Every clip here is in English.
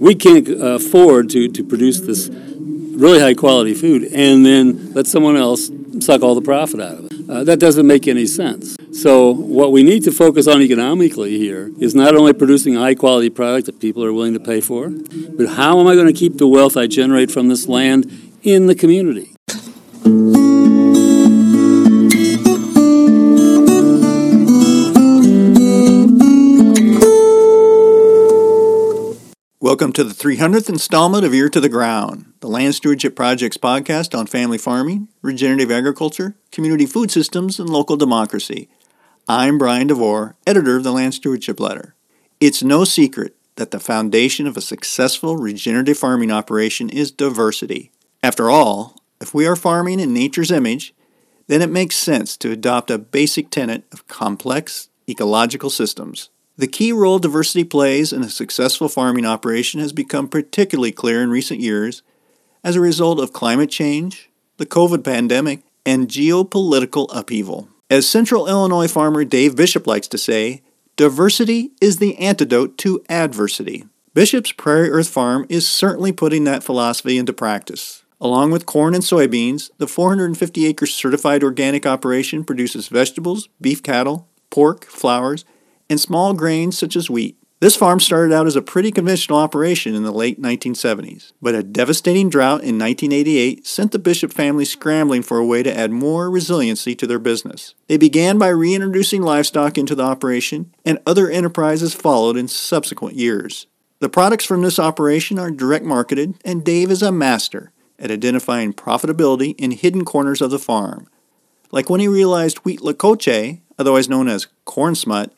we can't afford to, to produce this really high quality food and then let someone else suck all the profit out of it. Uh, that doesn't make any sense. So, what we need to focus on economically here is not only producing a high quality product that people are willing to pay for, but how am I going to keep the wealth I generate from this land in the community? Welcome to the 300th installment of Ear to the Ground, the Land Stewardship Project's podcast on family farming, regenerative agriculture, community food systems, and local democracy. I'm Brian DeVore, editor of the Land Stewardship Letter. It's no secret that the foundation of a successful regenerative farming operation is diversity. After all, if we are farming in nature's image, then it makes sense to adopt a basic tenet of complex ecological systems. The key role diversity plays in a successful farming operation has become particularly clear in recent years as a result of climate change, the COVID pandemic, and geopolitical upheaval. As Central Illinois farmer Dave Bishop likes to say, diversity is the antidote to adversity. Bishop's Prairie Earth Farm is certainly putting that philosophy into practice. Along with corn and soybeans, the 450 acre certified organic operation produces vegetables, beef cattle, pork, flowers, and small grains such as wheat. This farm started out as a pretty conventional operation in the late 1970s, but a devastating drought in 1988 sent the Bishop family scrambling for a way to add more resiliency to their business. They began by reintroducing livestock into the operation, and other enterprises followed in subsequent years. The products from this operation are direct marketed, and Dave is a master at identifying profitability in hidden corners of the farm. Like when he realized huitlacoche, otherwise known as corn smut,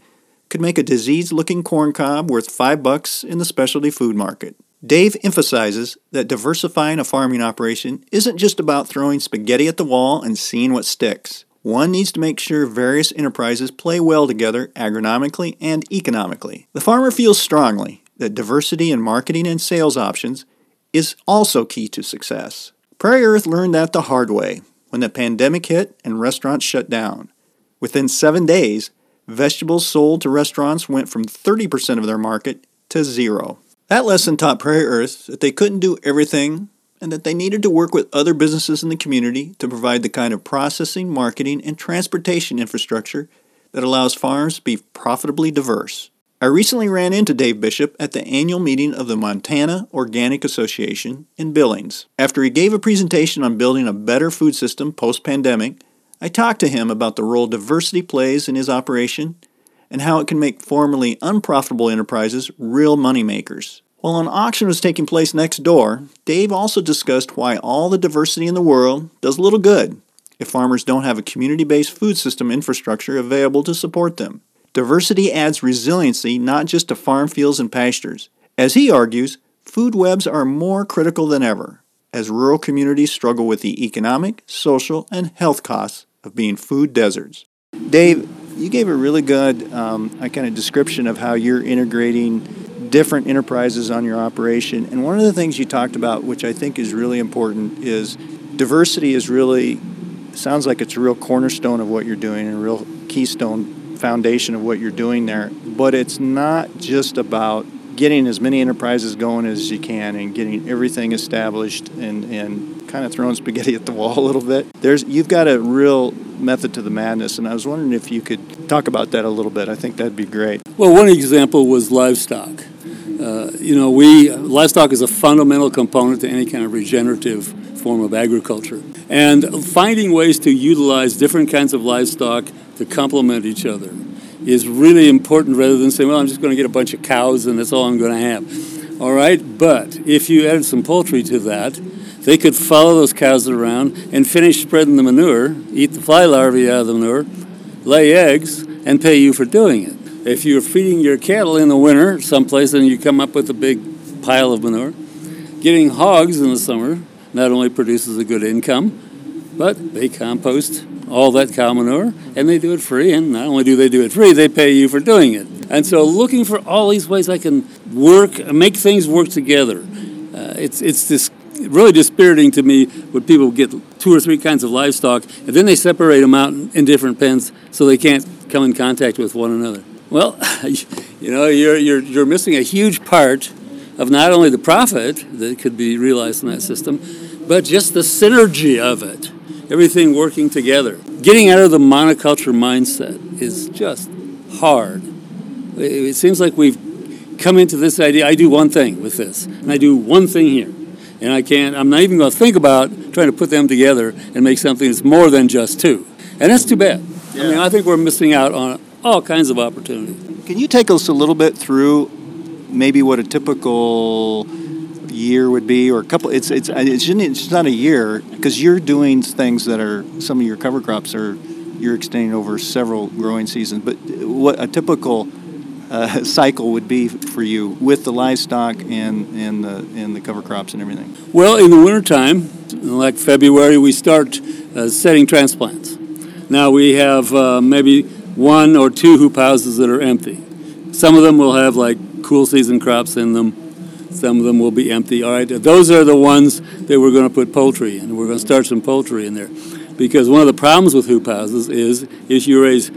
could make a diseased looking corn cob worth five bucks in the specialty food market. Dave emphasizes that diversifying a farming operation isn't just about throwing spaghetti at the wall and seeing what sticks. One needs to make sure various enterprises play well together agronomically and economically. The farmer feels strongly that diversity in marketing and sales options is also key to success. Prairie Earth learned that the hard way when the pandemic hit and restaurants shut down. Within seven days, vegetables sold to restaurants went from 30% of their market to zero. That lesson taught Prairie Earth that they couldn't do everything and that they needed to work with other businesses in the community to provide the kind of processing, marketing, and transportation infrastructure that allows farms to be profitably diverse. I recently ran into Dave Bishop at the annual meeting of the Montana Organic Association in Billings. After he gave a presentation on building a better food system post pandemic, I talked to him about the role diversity plays in his operation and how it can make formerly unprofitable enterprises real moneymakers. While an auction was taking place next door, Dave also discussed why all the diversity in the world does little good if farmers don't have a community based food system infrastructure available to support them. Diversity adds resiliency not just to farm fields and pastures. As he argues, food webs are more critical than ever as rural communities struggle with the economic, social, and health costs of being food deserts. Dave, you gave a really good um, kind of description of how you're integrating different enterprises on your operation. And one of the things you talked about, which I think is really important, is diversity is really sounds like it's a real cornerstone of what you're doing and a real keystone foundation of what you're doing there. But it's not just about getting as many enterprises going as you can and getting everything established and, and kind of throwing spaghetti at the wall a little bit. There's you've got a real method to the madness, and I was wondering if you could talk about that a little bit. I think that'd be great. Well, one example was livestock. Uh, you know, we livestock is a fundamental component to any kind of regenerative form of agriculture, and finding ways to utilize different kinds of livestock to complement each other is really important rather than saying, well, I'm just going to get a bunch of cows and that's all I'm going to have. All right, but if you add some poultry to that, they could follow those cows around and finish spreading the manure, eat the fly larvae out of the manure, lay eggs, and pay you for doing it. If you're feeding your cattle in the winter someplace and you come up with a big pile of manure, getting hogs in the summer not only produces a good income, but they compost all that cow manure, and they do it free. And not only do they do it free, they pay you for doing it. And so, looking for all these ways I can work, make things work together. Uh, it's it's this really dispiriting to me when people get two or three kinds of livestock and then they separate them out in different pens so they can't come in contact with one another. Well, you know, you're, you're, you're missing a huge part of not only the profit that could be realized in that system, but just the synergy of it. Everything working together. Getting out of the monoculture mindset is just hard. It seems like we've come into this idea I do one thing with this, and I do one thing here. And I can't, I'm not even going to think about trying to put them together and make something that's more than just two. And that's too bad. Yeah. I mean, I think we're missing out on all kinds of opportunity. Can you take us a little bit through maybe what a typical year would be, or a couple? It's it's it's, it's not a year because you're doing things that are some of your cover crops are you're extending over several growing seasons. But what a typical uh, cycle would be for you with the livestock and and the and the cover crops and everything? Well, in the wintertime, like February, we start uh, setting transplants. Now we have uh, maybe one or two hoop houses that are empty. Some of them will have like cool season crops in them. Some of them will be empty. All right, those are the ones that we're going to put poultry in. We're going to start some poultry in there, because one of the problems with hoop houses is is you raise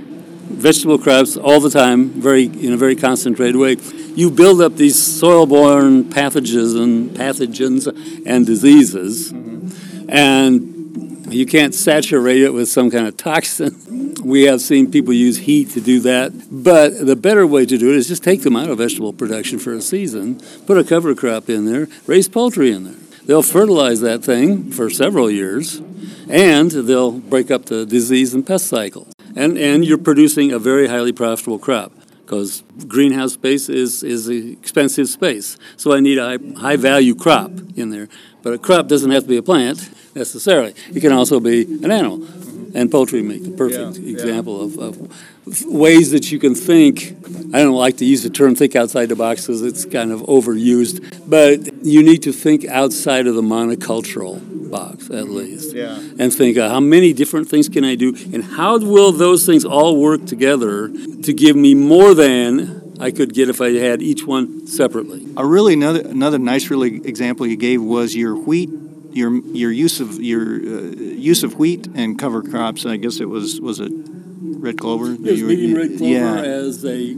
vegetable crops all the time, very in a very concentrated way. You build up these soil-borne pathogens and pathogens and diseases, mm-hmm. and you can't saturate it with some kind of toxin. We have seen people use heat to do that, but the better way to do it is just take them out of vegetable production for a season, put a cover crop in there, raise poultry in there. They'll fertilize that thing for several years, and they'll break up the disease and pest cycle. And, and you're producing a very highly profitable crop because greenhouse space is, is expensive space. So I need a high, high value crop in there. But a crop doesn't have to be a plant necessarily, it can also be an animal and poultry make the perfect yeah, example yeah. Of, of, ways that you can think. I don't like to use the term think outside the box because it's kind of overused, but you need to think outside of the monocultural box at least. Yeah. And think uh, how many different things can I do and how will those things all work together to give me more than I could get if I had each one separately. A really another another nice really example you gave was your wheat your your use of your uh, use of wheat and cover crops. I guess it was was it red clover. Yes, medium red clover yeah. as a,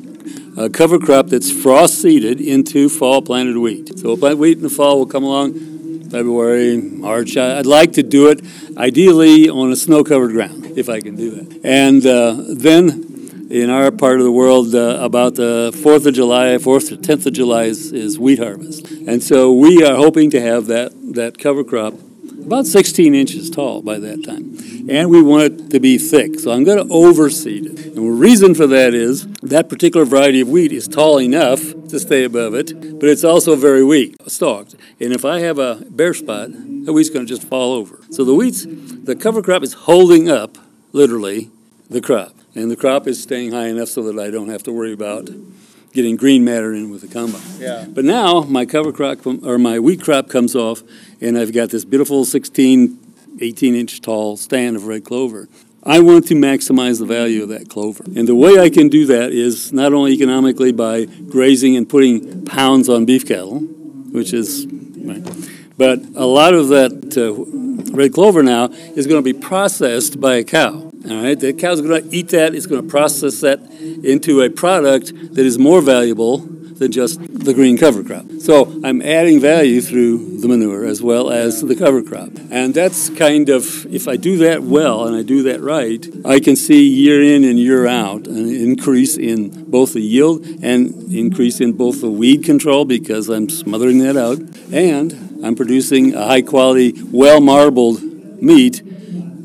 a, cover crop that's frost seeded into fall planted wheat. So we'll plant wheat in the fall. We'll come along February, March. I'd like to do it ideally on a snow covered ground if I can do that. And uh, then in our part of the world, uh, about the 4th of July, 4th to 10th of July is, is, wheat harvest. And so we are hoping to have that, that cover crop about 16 inches tall by that time. And we want it to be thick, so I'm going to overseed it. And the reason for that is that particular variety of wheat is tall enough to stay above it, but it's also very weak, stalked. And if I have a bare spot, the wheat's going to just fall over. So the wheat's, the cover crop is holding up, literally, the crop and the crop is staying high enough so that I don't have to worry about getting green matter in with the combine. Yeah. But now my cover crop or my wheat crop comes off, and I've got this beautiful 16, 18 inch tall stand of red clover. I want to maximize the value of that clover. And the way I can do that is not only economically by grazing and putting pounds on beef cattle, which is, right, but a lot of that uh, red clover now is going to be processed by a cow. All right, the cow's going to eat that. It's going to process that into a product that is more valuable than just the green cover crop. So I'm adding value through the manure as well as the cover crop. And that's kind of, if I do that well and I do that right, I can see year in and year out an increase in both the yield and increase in both the weed control because I'm smothering that out and I'm producing a high quality, well marbled meat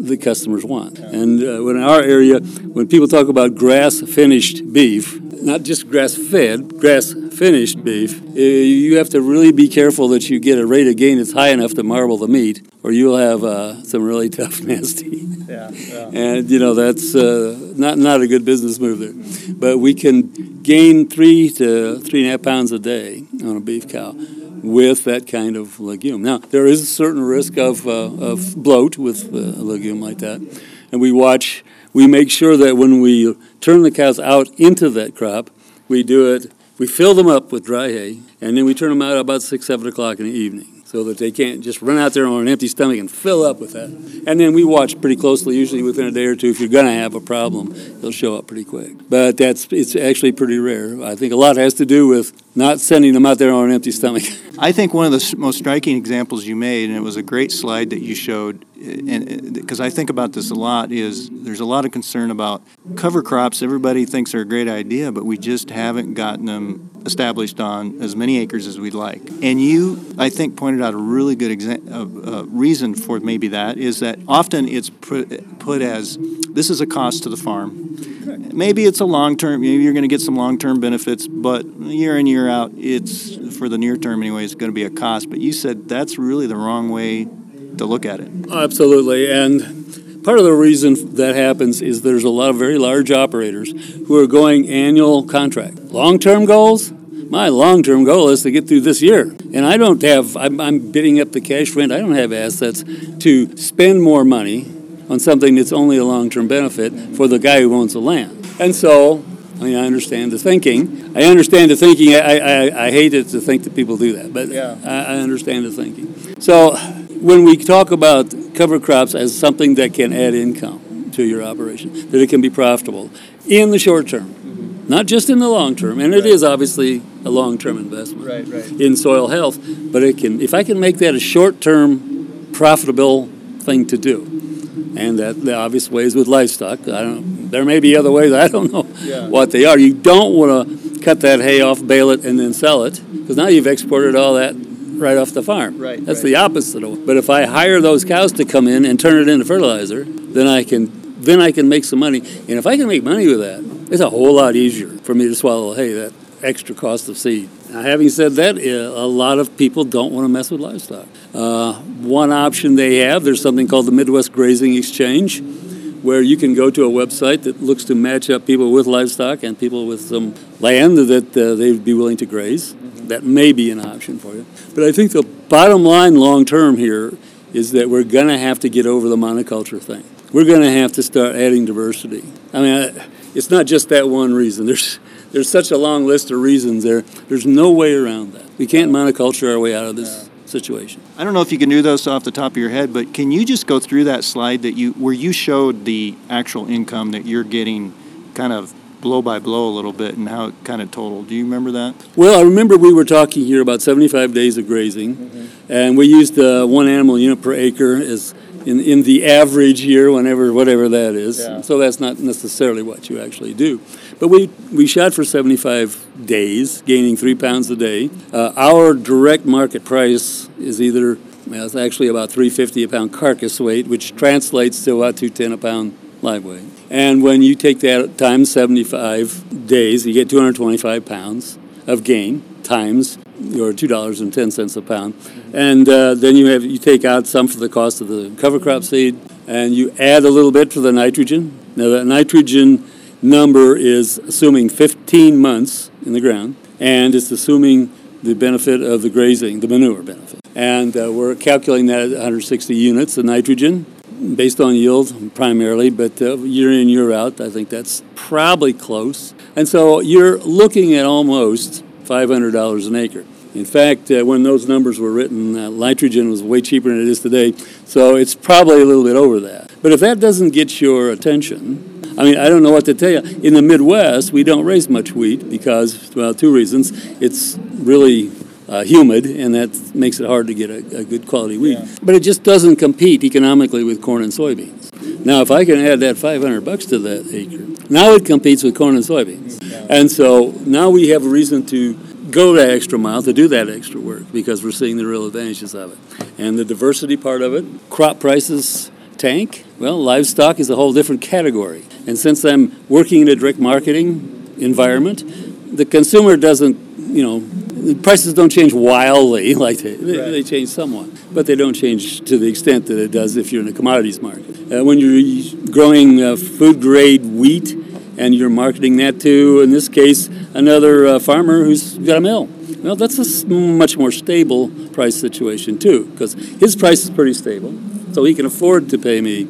the customers want. And uh, in our area, when people talk about grass finished beef, not just grass fed, grass finished beef, uh, you have to really be careful that you get a rate of gain that's high enough to marble the meat, or you'll have uh, some really tough nasty. Yeah, yeah. And you know that's uh, not not a good business move there. But we can gain three to three and a half pounds a day on a beef cow with that kind of legume. Now, there is a certain risk of, uh, of bloat with a legume like that, and we watch, we make sure that when we turn the cows out into that crop, we do it, we fill them up with dry hay, and then we turn them out about 6, 7 o'clock in the evening. So that they can't just run out there on an empty stomach and fill up with that. And then we watch pretty closely, usually within a day or two. If you're going to have a problem, it'll show up pretty quick. But that's it's actually pretty rare. I think a lot has to do with not sending them out there on an empty stomach. I think one of the most striking examples you made, and it was a great slide that you showed, and because I think about this a lot, is there's a lot of concern about cover crops. Everybody thinks they're a great idea, but we just haven't gotten them established on as many acres as we'd like. And you, I think, pointed out a really good exa- uh, uh, reason for maybe that is that often it's put, put as this is a cost to the farm. Maybe it's a long term. Maybe you're going to get some long term benefits, but year in year out, it's for the near term anyway. It's going to be a cost. But you said that's really the wrong way to look at it. Absolutely, and part of the reason that happens is there's a lot of very large operators who are going annual contract. Long term goals. My long term goal is to get through this year. And I don't have, I'm, I'm bidding up the cash rent. I don't have assets to spend more money on something that's only a long term benefit for the guy who owns the land. And so, I mean, I understand the thinking. I understand the thinking. I, I, I hate it to think that people do that, but Yeah. I, I understand the thinking. So, when we talk about cover crops as something that can add income to your operation, that it can be profitable in the short term, mm-hmm. not just in the long term, and it Right. is obviously a long term investment Right, right. in soil health, but it can if I can make that a short term profitable thing to do. And that the obvious ways with livestock. I don't. There may be other ways. I don't know Yeah. what they are. You don't want to cut that hay off, bale it, and then sell it, because now you've exported all that right off the farm. Right, That's right. the opposite. Of, but if I hire those cows to come in and turn it into fertilizer, then I can then I can make some money. And if I can make money with that, it's a whole lot easier for me to swallow Hey, that extra cost of seed. Now, having said that, uh, a lot of people don't want to mess with livestock. Uh, one option they have, there's something called the Midwest Grazing Exchange, where you can go to a website that looks to match up people with livestock and people with some land that uh, they'd be willing to graze. That may be an option for you. But I think the bottom line long term here is that we're going to have to get over the monoculture thing. We're going to have to start adding diversity. I mean, it's not just that one reason. There's there's such a long list of reasons there. There's no way around that. We can't monoculture our way out of this situation. I don't know if you can do those off the top of your head, but can you just go through that slide that you where you showed the actual income that you're getting, kind of blow by blow a little bit, and how it kind of totaled? Do you remember that? Well, I remember we were talking here about 75 days of grazing, and we used uh, one animal unit per acre as in, in the average year, whenever whatever that is. Yeah. So that's not necessarily what you actually do. But we, we shot for 75 days, gaining three pounds a day. Uh, our direct market price is either well, it's actually about 350 a pound carcass weight, which translates to about 210 a pound live weight. And when you take that times 75 days, you get 225 pounds of gain times your two dollars and ten cents a pound, and uh, then you have you take out some for the cost of the cover crop seed, and you add a little bit for the nitrogen. Now that nitrogen number is assuming 15 months in the ground, and it's assuming the benefit of the grazing, the manure benefit, and uh, we're calculating that at 160 units of nitrogen based on yield primarily, but uh, year in, year out, I think that's probably close. And so you're looking at almost $500 an acre. In fact, uh, when those numbers were written, uh, nitrogen was way cheaper than it is today, so it's probably a little bit over that. But if that doesn't get your attention, I mean, I don't know what to tell you. In the Midwest, we don't raise much wheat because, well, two reasons. It's really uh, humid, and that makes it hard to get a, a good quality wheat. Yeah. But it just doesn't compete economically with corn and soybeans. Now, if I can add that 500 bucks to that acre, now it competes with corn and soybeans. And so now we have a reason to go that extra mile to do that extra work because we're seeing the real advantages of it. And the diversity part of it, crop prices tank. Well, livestock is a whole different category. And since I'm working in a direct marketing environment, the consumer doesn't, you know, the prices don't change wildly like they, they, Right. they change somewhat, but they don't change to the extent that it does if you're in a commodities market. Uh, when you're growing uh, food grade wheat and you're marketing that to, in this case, another uh, farmer who's got a mill. Well, that's a much more stable price situation too, because his price is pretty stable, so he can afford to pay me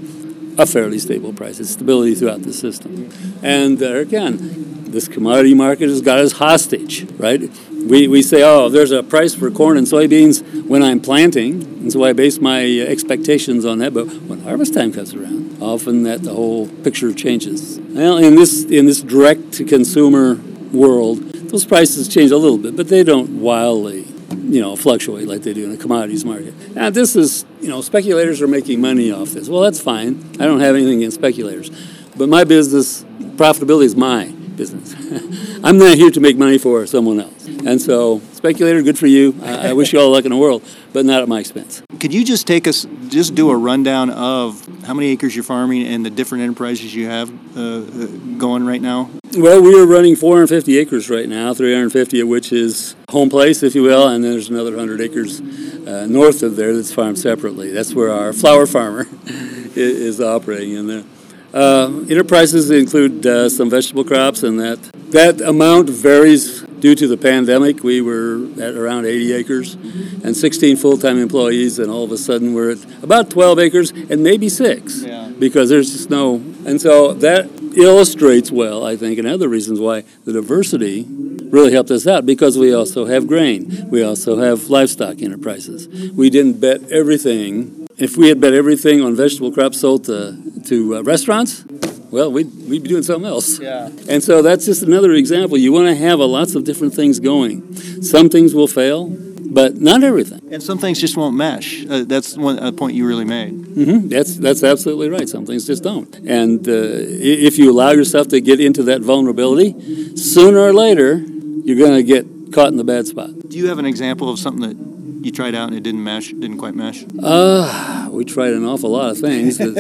a fairly stable price. It's stability throughout the system. And there again, this commodity market has got us hostage, right? We, we say, oh, there's a price for corn and soybeans when I'm planting, and so I base my expectations on that. But when harvest time comes around, often that the whole picture changes. Well, in this in this direct to consumer world, those prices change a little bit, but they don't wildly, you know, fluctuate like they do in the commodities market. Now, this is, you know, speculators are making money off this. Well, that's fine. I don't have anything against speculators, but my business profitability is my business. I'm not here to make money for someone else. And so, speculator, good for you. I, I wish you all luck in the world, but not at my expense. Could you just take us, just do a rundown of how many acres you're farming and the different enterprises you have uh, uh going right now? Well, we are running 450 acres right now, 350 of which is home place, if you will, and then there's another 100 acres uh, north of there that's farmed separately. That's where our flower farmer is operating in there. Uh, enterprises include uh, some vegetable crops, and that that amount varies due to the pandemic. We were at around 80 acres and 16 full-time employees, and all of a sudden we're at about 12 acres and maybe six yeah. because there's just no. And so that illustrates well, I think, and other reasons why the diversity really helped us out because we also have grain, we also have livestock enterprises. We didn't bet everything if we had bet everything on vegetable crops sold to, to uh, restaurants, well, we'd, we'd be doing something else. Yeah. And so that's just another example. You want to have a, lots of different things going. Some things will fail, but not everything. And some things just won't mesh. Uh, that's one a point you really made. Mm-hmm. That's that's absolutely right. Some things just don't. And uh, if you allow yourself to get into that vulnerability, sooner or later, you're going to get caught in the bad spot. Do you have an example of something that you tried out and it didn't mesh, didn't quite mesh? Uh, we tried an awful lot of things that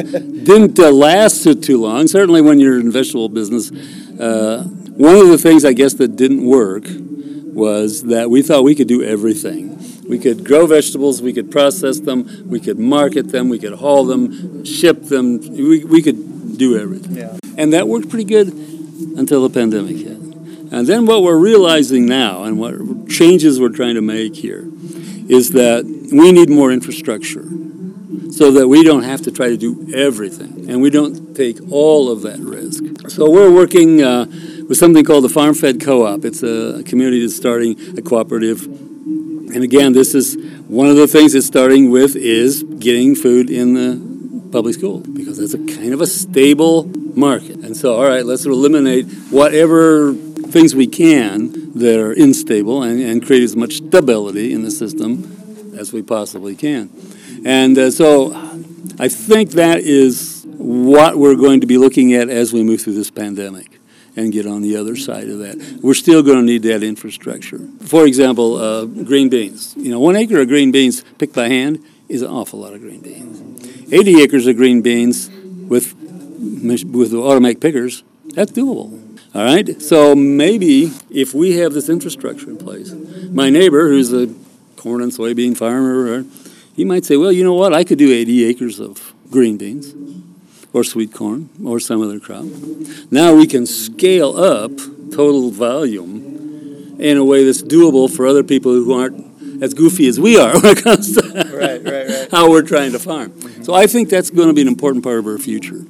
didn't uh, last too long. Certainly, when you're in vegetable business, uh, one of the things I guess that didn't work was that we thought we could do everything. We could grow vegetables, we could process them, we could market them, we could haul them, ship them. We, we could do everything. Yeah. And that worked pretty good until the pandemic hit. And then what we're realizing now and what changes we're trying to make here is that we need more infrastructure so that we don't have to try to do everything and we don't take all of that risk. So we're working uh, with something called the Farm Fed Co-op. It's a community that's starting a cooperative. And again, this is one of the things it's starting with is getting food in the public school because that's a kind of a stable market. And so, all right, let's eliminate whatever things we can that are unstable and, and create as much stability in the system as we possibly can. And uh, so I think that is what we're going to be looking at as we move through this pandemic and get on the other side of that. We're still going to need that infrastructure. For example, uh, green beans. You know, one acre of green beans picked by hand is an awful lot of green beans. 80 acres of green beans with with automatic pickers, that's doable. All right? So maybe if we have this infrastructure in place, my neighbor, who's a corn and soybean farmer, he might say, well, you know what? I could do 80 acres of green beans or sweet corn or some other crop. Now we can scale up total volume in a way that's doable for other people who aren't as goofy as we are when it comes to right, right, right. how we're trying to farm. Mm-hmm. So I think that's going to be an important part of our future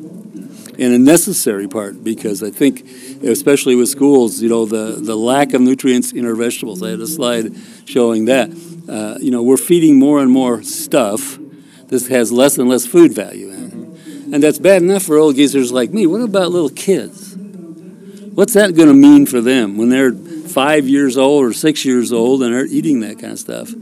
and a necessary part because I think, especially with schools, you know, the, the lack of nutrients in our vegetables. I had a slide showing that. Uh, you know, we're feeding more and more stuff that has less and less food value in it. And that's bad enough for old geezers like me. What about little kids? What's that going to mean for them when they're five years old or six years old and they're eating that kind of stuff?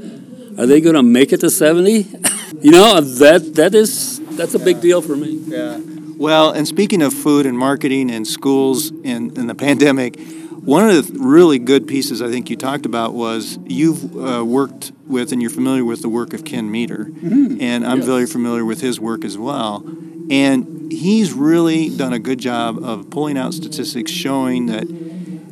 Are they going to make it to 70? you know, that, that is, that's a big deal for me. Yeah. Well, and speaking of food and marketing and schools and, and the pandemic, one of the really good pieces I think you talked about was you've uh, worked with and you're familiar with the work of Ken Meter, mm-hmm. and I'm yes. very familiar with his work as well. And he's really done a good job of pulling out statistics showing that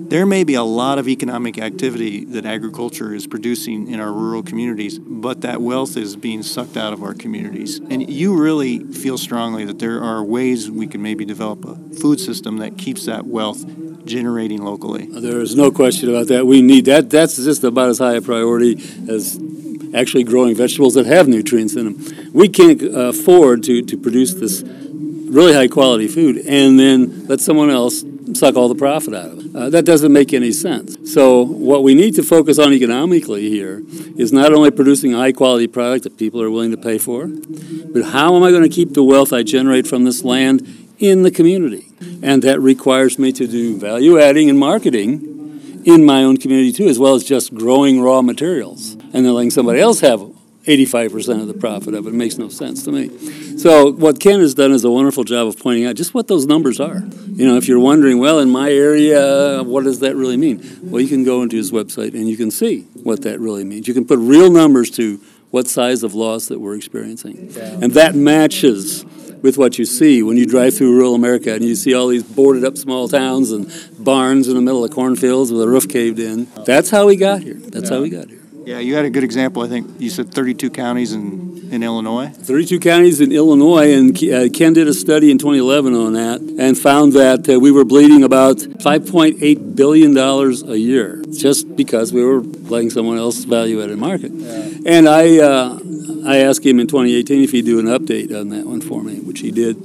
there may be a lot of economic activity that agriculture is producing in our rural communities, but that wealth is being sucked out of our communities. And you really feel strongly that there are ways we can maybe develop a food system that keeps that wealth generating locally. There is no question about that. We need that. That's just about as high a priority as actually growing vegetables that have nutrients in them. We can't uh, afford to, to produce this really high quality food and then let someone else suck all the profit out of it. Uh, that doesn't make any sense. So, what we need to focus on economically here is not only producing a high quality product that people are willing to pay for, but how am I going to keep the wealth I generate from this land in the community? And that requires me to do value adding and marketing in my own community too, as well as just growing raw materials and then letting somebody else have 85% of the profit of it. it. makes no sense to me. So what Ken has done is a wonderful job of pointing out just what those numbers are. You know, if you're wondering, well, in my area, what does that really mean? Well, you can go into his website and you can see what that really means. You can put real numbers to what size of loss that we're experiencing. And that matches with what you see when you drive through rural America and you see all these boarded up small towns and barns in the middle of cornfields with a roof caved in. That's how we got here. That's yeah. how we got here. Yeah, you had a good example. I think you said 32 counties in, in Illinois. 32 counties in Illinois, and uh, Ken did a study in 2011 on that and found that uh, we were bleeding about $5.8 billion a year just because we were letting someone else value at a market. Yeah. And I, uh, I asked him in 2018 if he'd do an update on that one for me, which he did,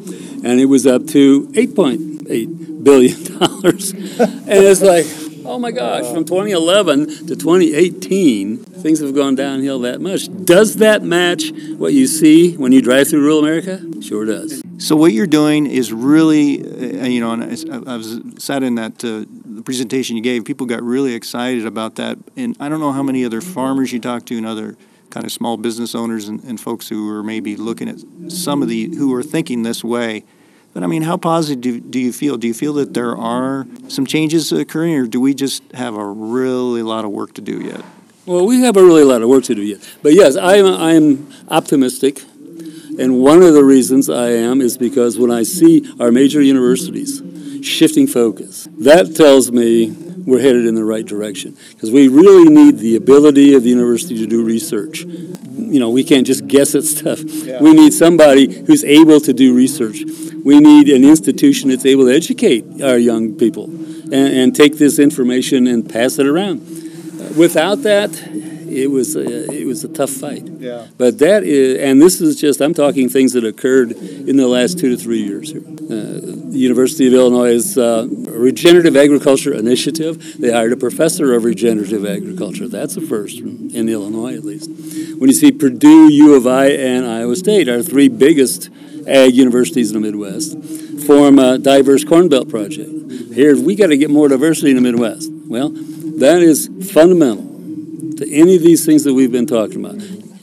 and it was up to 8.8 billion dollars. and it's like, Oh my gosh, from 2011 to 2018, things have gone downhill that much. Does that match what you see when you drive through rural America? Sure does. So what you're doing is really, uh, you know, I was sat in that uh, presentation you gave. People got really excited about that, and I don't know how many other farmers you talked to and other kind of small business owners and, and folks who are maybe looking at some of the who are thinking this way but I mean, how positive do, do you feel? Do you feel that there are some changes occurring, or do we just have a really lot of work to do yet? Well, we have a really lot of work to do yet. But yes, I'm, I'm optimistic. And one of the reasons I am is because when I see our major universities shifting focus, that tells me we're headed in the right direction. Because we really need the ability of the university to do research you know, we can't just guess at stuff. Yeah. We need somebody who's able to do research. We need an institution that's able to educate our young people and, and take this information and pass it around. Without that, it was a, it was a tough fight. Yeah. But that is, and this is just I'm talking things that occurred in the last two to three years here. Uh, the University of Illinois' uh, Regenerative Agriculture Initiative. They hired a professor of regenerative agriculture. That's a first in Illinois, at least. When you see Purdue, U of I, and Iowa State, our three biggest ag universities in the Midwest, form a diverse Corn Belt project. Here, we got to get more diversity in the Midwest. Well, that is fundamental to any of these things that we've been talking about.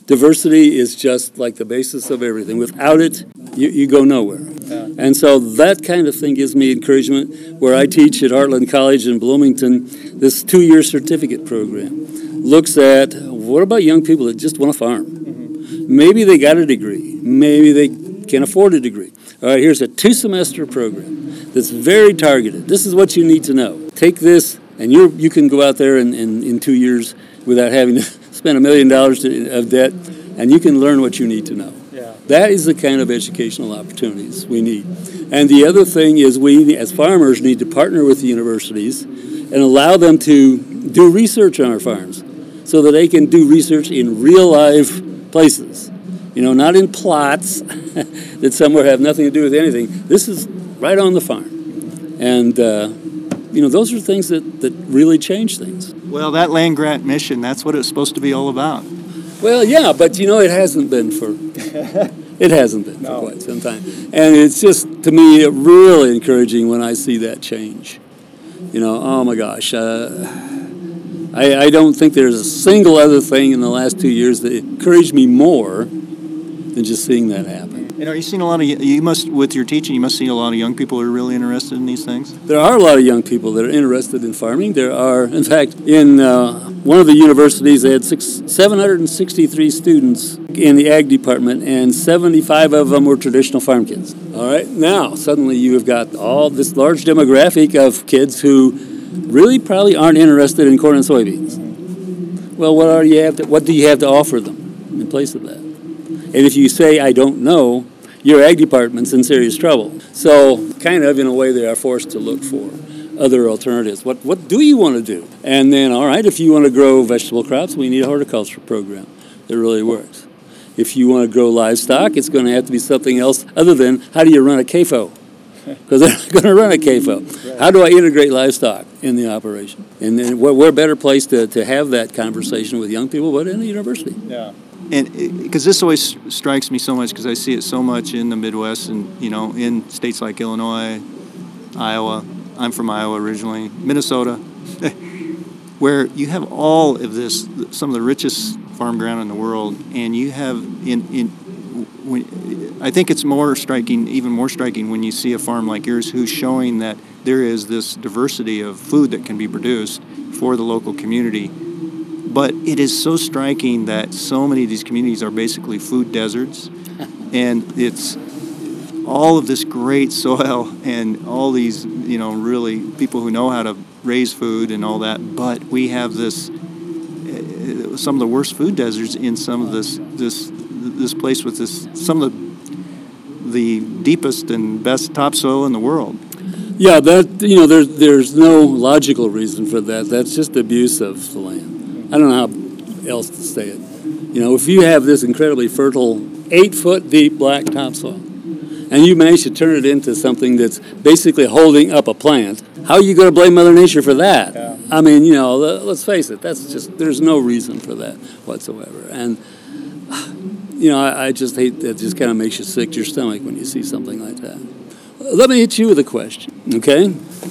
Diversity is just like the basis of everything. Without it, you, you go nowhere. Yeah. And so that kind of thing gives me encouragement. Where I teach at Heartland College in Bloomington, this two year certificate program looks at what about young people that just want to farm? Mm-hmm. Maybe they got a degree, maybe they can't afford a degree. All right, here's a two semester program that's very targeted. This is what you need to know. Take this, and you you can go out there in, in, in two years without having to spend a million dollars of debt, and you can learn what you need to know. Yeah. That is the kind of educational opportunities we need. And the other thing is, we as farmers need to partner with the universities and allow them to do research on our farms so that they can do research in real life places. You know, not in plots that somewhere have nothing to do with anything. This is right on the farm. And, uh, you know, those are things that, that really change things. Well, that land grant mission, that's what it's supposed to be all about. Well, yeah, but you know, it hasn't been for it hasn't been no. for quite some time, and it's just to me really encouraging when I see that change. You know, oh my gosh, uh, I, I don't think there's a single other thing in the last two years that encouraged me more than just seeing that happen. And are you seeing a lot of you must with your teaching? You must see a lot of young people who are really interested in these things. There are a lot of young people that are interested in farming. There are, in fact, in uh, one of the universities, they had six, 763 students in the ag department, and 75 of them were traditional farm kids. All right, now suddenly you have got all this large demographic of kids who really probably aren't interested in corn and soybeans. Well, what are you have to, what do you have to offer them in place of that? And if you say, I don't know, your ag department's in serious trouble. So, kind of in a way, they are forced to look for other alternatives. What, what do you want to do? And then, all right, if you want to grow vegetable crops, we need a horticulture program that really works. If you want to grow livestock, it's going to have to be something else other than how do you run a CAFO? because they're not going to run a CAFO. How do I integrate livestock in the operation? And then we're, better placed to, to have that conversation with young people, but in the university. Yeah. And because this always strikes me so much because I see it so much in the Midwest and, you know, in states like Illinois, Iowa. I'm from Iowa originally, Minnesota, where you have all of this, some of the richest farm ground in the world, and you have in, in when, I think it's more striking, even more striking, when you see a farm like yours who's showing that there is this diversity of food that can be produced for the local community. But it is so striking that so many of these communities are basically food deserts, and it's all of this great soil and all these, you know, really people who know how to raise food and all that. But we have this uh, some of the worst food deserts in some of this this this place with this some of the the deepest and best topsoil in the world. Yeah, that you know, there's there's no logical reason for that. That's just abuse of the land. I don't know how else to say it. You know, if you have this incredibly fertile, eight foot deep black topsoil, and you manage to turn it into something that's basically holding up a plant, how are you going to blame Mother Nature for that? Yeah. I mean, you know, let's face it, that's just, there's no reason for that whatsoever. And, you know, I, I just hate that just kind of makes you sick to your stomach when you see something like that. Let me hit you with a question, okay?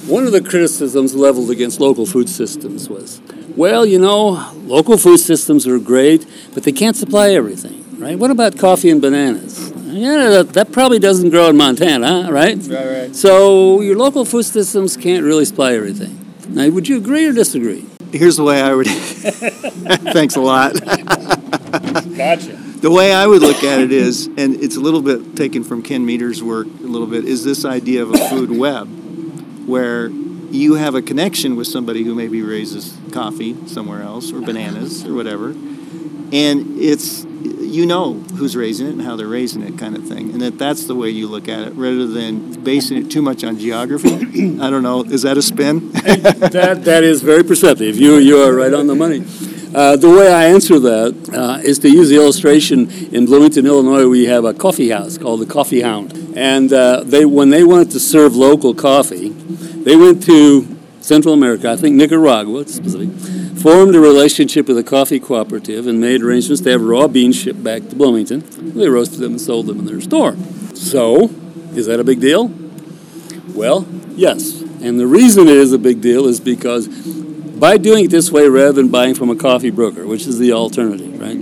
One of the criticisms leveled against local food systems was, well, you know, local food systems are great, but they can't supply everything, right? What about coffee and bananas? Yeah, that, that, probably doesn't grow in Montana, right? Right, right. So your local food systems can't really supply everything. Now, would you agree or disagree? Here's the way I would. Thanks a lot. gotcha. The way I would look at it is, and it's a little bit taken from Ken Meter's work, a little bit, is this idea of a food web, where you have a connection with somebody who maybe raises coffee somewhere else or bananas or whatever, and it's you know who's raising it and how they're raising it, kind of thing, and that that's the way you look at it, rather than basing it too much on geography. I don't know. Is that a spin? that that is very perceptive. You you are right on the money. Uh, the way I answer that uh, is to use the illustration in Bloomington, Illinois. We have a coffee house called the Coffee Hound, and uh, they when they wanted to serve local coffee, they went to Central America, I think Nicaragua specifically, formed a relationship with a coffee cooperative and made arrangements to have raw beans shipped back to Bloomington. They roasted them and sold them in their store. So, is that a big deal? Well, yes. And the reason it is a big deal is because by doing it this way rather than buying from a coffee broker, which is the alternative, right?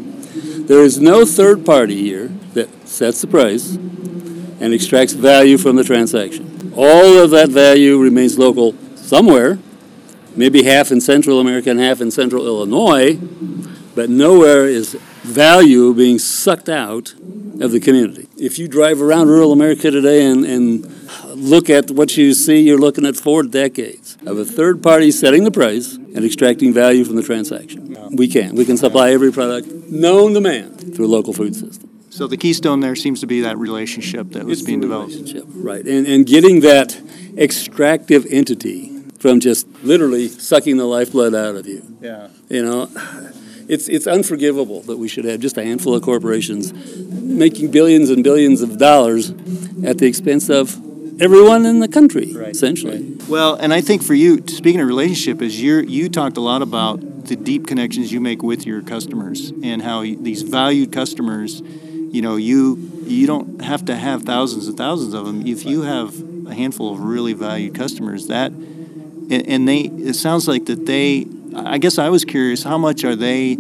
There is no third party here that sets the price and extracts value from the transaction. All of that value remains local somewhere maybe half in Central America and half in Central Illinois, but nowhere is value being sucked out of the community. If you drive around rural America today and, and look at what you see, you're looking at four decades of a third party setting the price and extracting value from the transaction. We can. We can supply every product known demand through a local food system. So the keystone there seems to be that relationship that was it's being developed. Right. And, and getting that extractive entity from just literally sucking the lifeblood out of you. Yeah. You know, it's it's unforgivable that we should have just a handful of corporations making billions and billions of dollars at the expense of everyone in the country, right. essentially. Right. Well, and I think for you, speaking of relationship, is you you talked a lot about the deep connections you make with your customers and how these valued customers, you know, you you don't have to have thousands and thousands of them. If you have a handful of really valued customers, that and, and they it sounds like that they i guess i was curious how much are they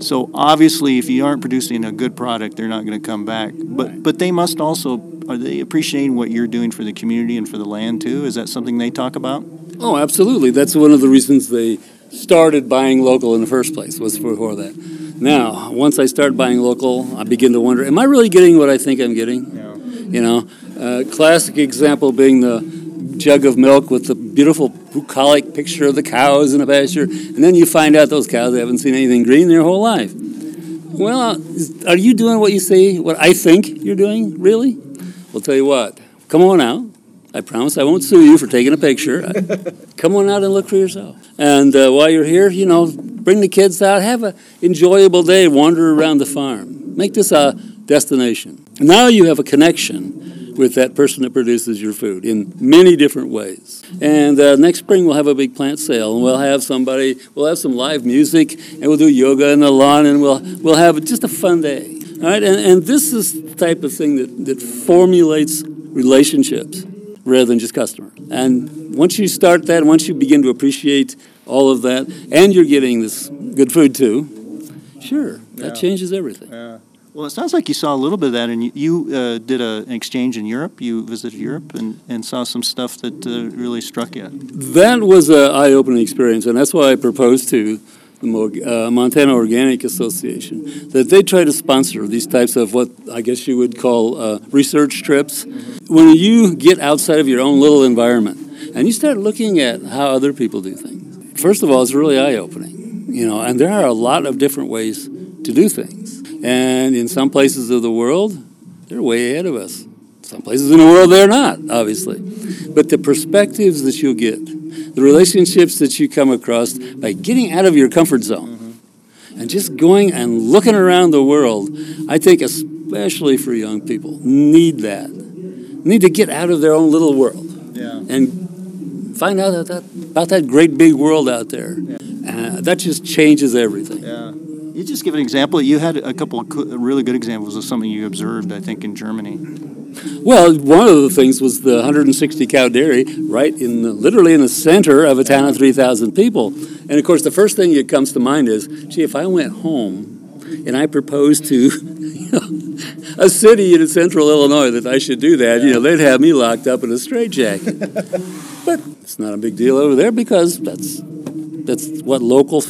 so obviously if you aren't producing a good product they're not going to come back but right. but they must also are they appreciating what you're doing for the community and for the land too is that something they talk about oh absolutely that's one of the reasons they started buying local in the first place was for that now once i start buying local i begin to wonder am i really getting what i think i'm getting yeah. you know uh, classic example being the jug of milk with the beautiful bucolic picture of the cows in a pasture, and then you find out those cows haven't seen anything green their whole life. Well, uh, are you doing what you say, what I think you're doing, really? We'll tell you what, come on out. I promise I won't sue you for taking a picture. come on out and look for yourself. And uh, while you're here, you know, bring the kids out, have an enjoyable day, wander around the farm. Make this a destination. Now you have a connection with that person that produces your food in many different ways. And uh, next spring we'll have a big plant sale, and we'll have somebody, we'll have some live music, and we'll do yoga in the lawn, and we'll we'll have just a fun day. All right, and, and this is the type of thing that, that formulates relationships rather than just customer. And once you start that, once you begin to appreciate all of that, and you're getting this good food too, sure, that Yeah. changes everything. Yeah. Well, it sounds like you saw a little bit of that, and you, you uh, did a, an exchange in Europe. You visited Europe and, and saw some stuff that uh, really struck you. That was an eye-opening experience, and that's why I proposed to the uh, Montana Organic Association that they try to sponsor these types of what I guess you would call uh, research trips. When you get outside of your own little environment and you start looking at how other people do things, first of all, it's really eye-opening, you know. And there are a lot of different ways to do things, and in some places of the world, they're way ahead of us. Some places in the world they're not, obviously. But the perspectives that you'll get, the relationships that you come across by getting out of your comfort zone and just going and looking around the world, I think especially for young people, need that. Need to get out of their own little world Yeah. and find out that, that, about that great big world out there. Uh, that just changes everything. Yeah. You just give an example. You had a couple of co- really good examples of something you observed, I think, in Germany. Well, one of the things was the 160 cow dairy right in the, literally in the center of a town of 3,000 people. And of course, the first thing that comes to mind is, gee, if I went home and I proposed to you know, a city in central Illinois that I should do that, you know, they'd have me locked up in a straitjacket. but it's not a big deal over there because that's that's what local f-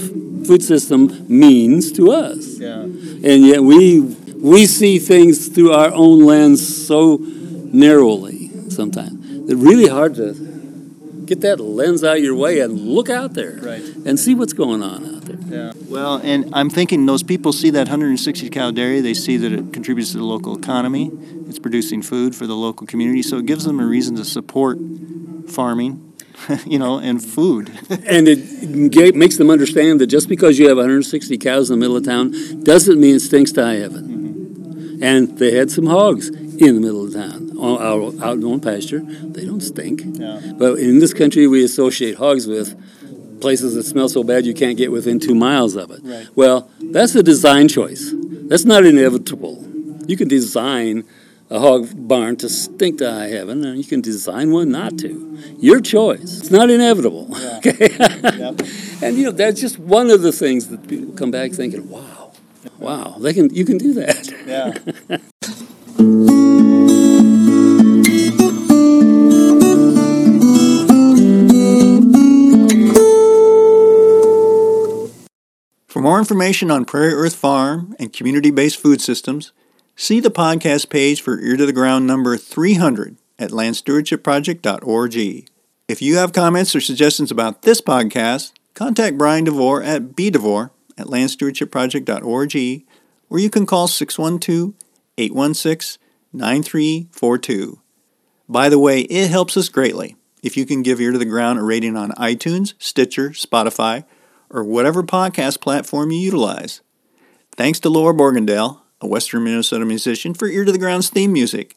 food system means to us Yeah. and yet we we see things through our own lens so narrowly sometimes. It's really hard to get that lens out of your way and look out there Right. and see what's going on out there. Yeah. Well, and I'm thinking those people see that 160 cow dairy, they see that it contributes to the local economy, it's producing food for the local community, so it gives them a reason to support farming, you know, and food. And it ga- makes them understand that just because you have 160 cows in the middle of town doesn't mean it stinks to high heaven. And they had some hogs in the middle of town, o- out, out on pasture. They don't stink. Yeah. But in this country, we associate hogs with places that smell so bad you can't get within two miles of it. Right. Well, that's a design choice. That's not inevitable. You can design a hog barn to stink to high heaven, and you can design one not to. Your choice. It's not inevitable. Okay. and you know that's just one of the things that people come back thinking, "Wow, wow, they can. You can do that." Yeah. For more information on PrairiErth Farm and community based food systems, see the podcast page for Ear to the Ground number 300 at landstewardshipproject.org. If you have comments or suggestions about this podcast, contact Brian DeVore at bdevore at landstewardshipproject.org or you can call 612 816 9342. By the way, it helps us greatly if you can give Ear to the Ground a rating on iTunes, Stitcher, Spotify, or whatever podcast platform you utilize. Thanks to Laura Borgendale, a Western Minnesota musician, for Ear to the Ground's theme music.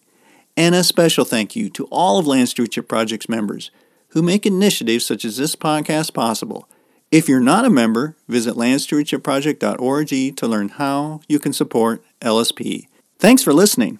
And a special thank you to all of Land Stewardship Project's members who make initiatives such as this podcast possible. If you're not a member, visit landstewardshipproject.org to learn how you can support LSP. Thanks for listening.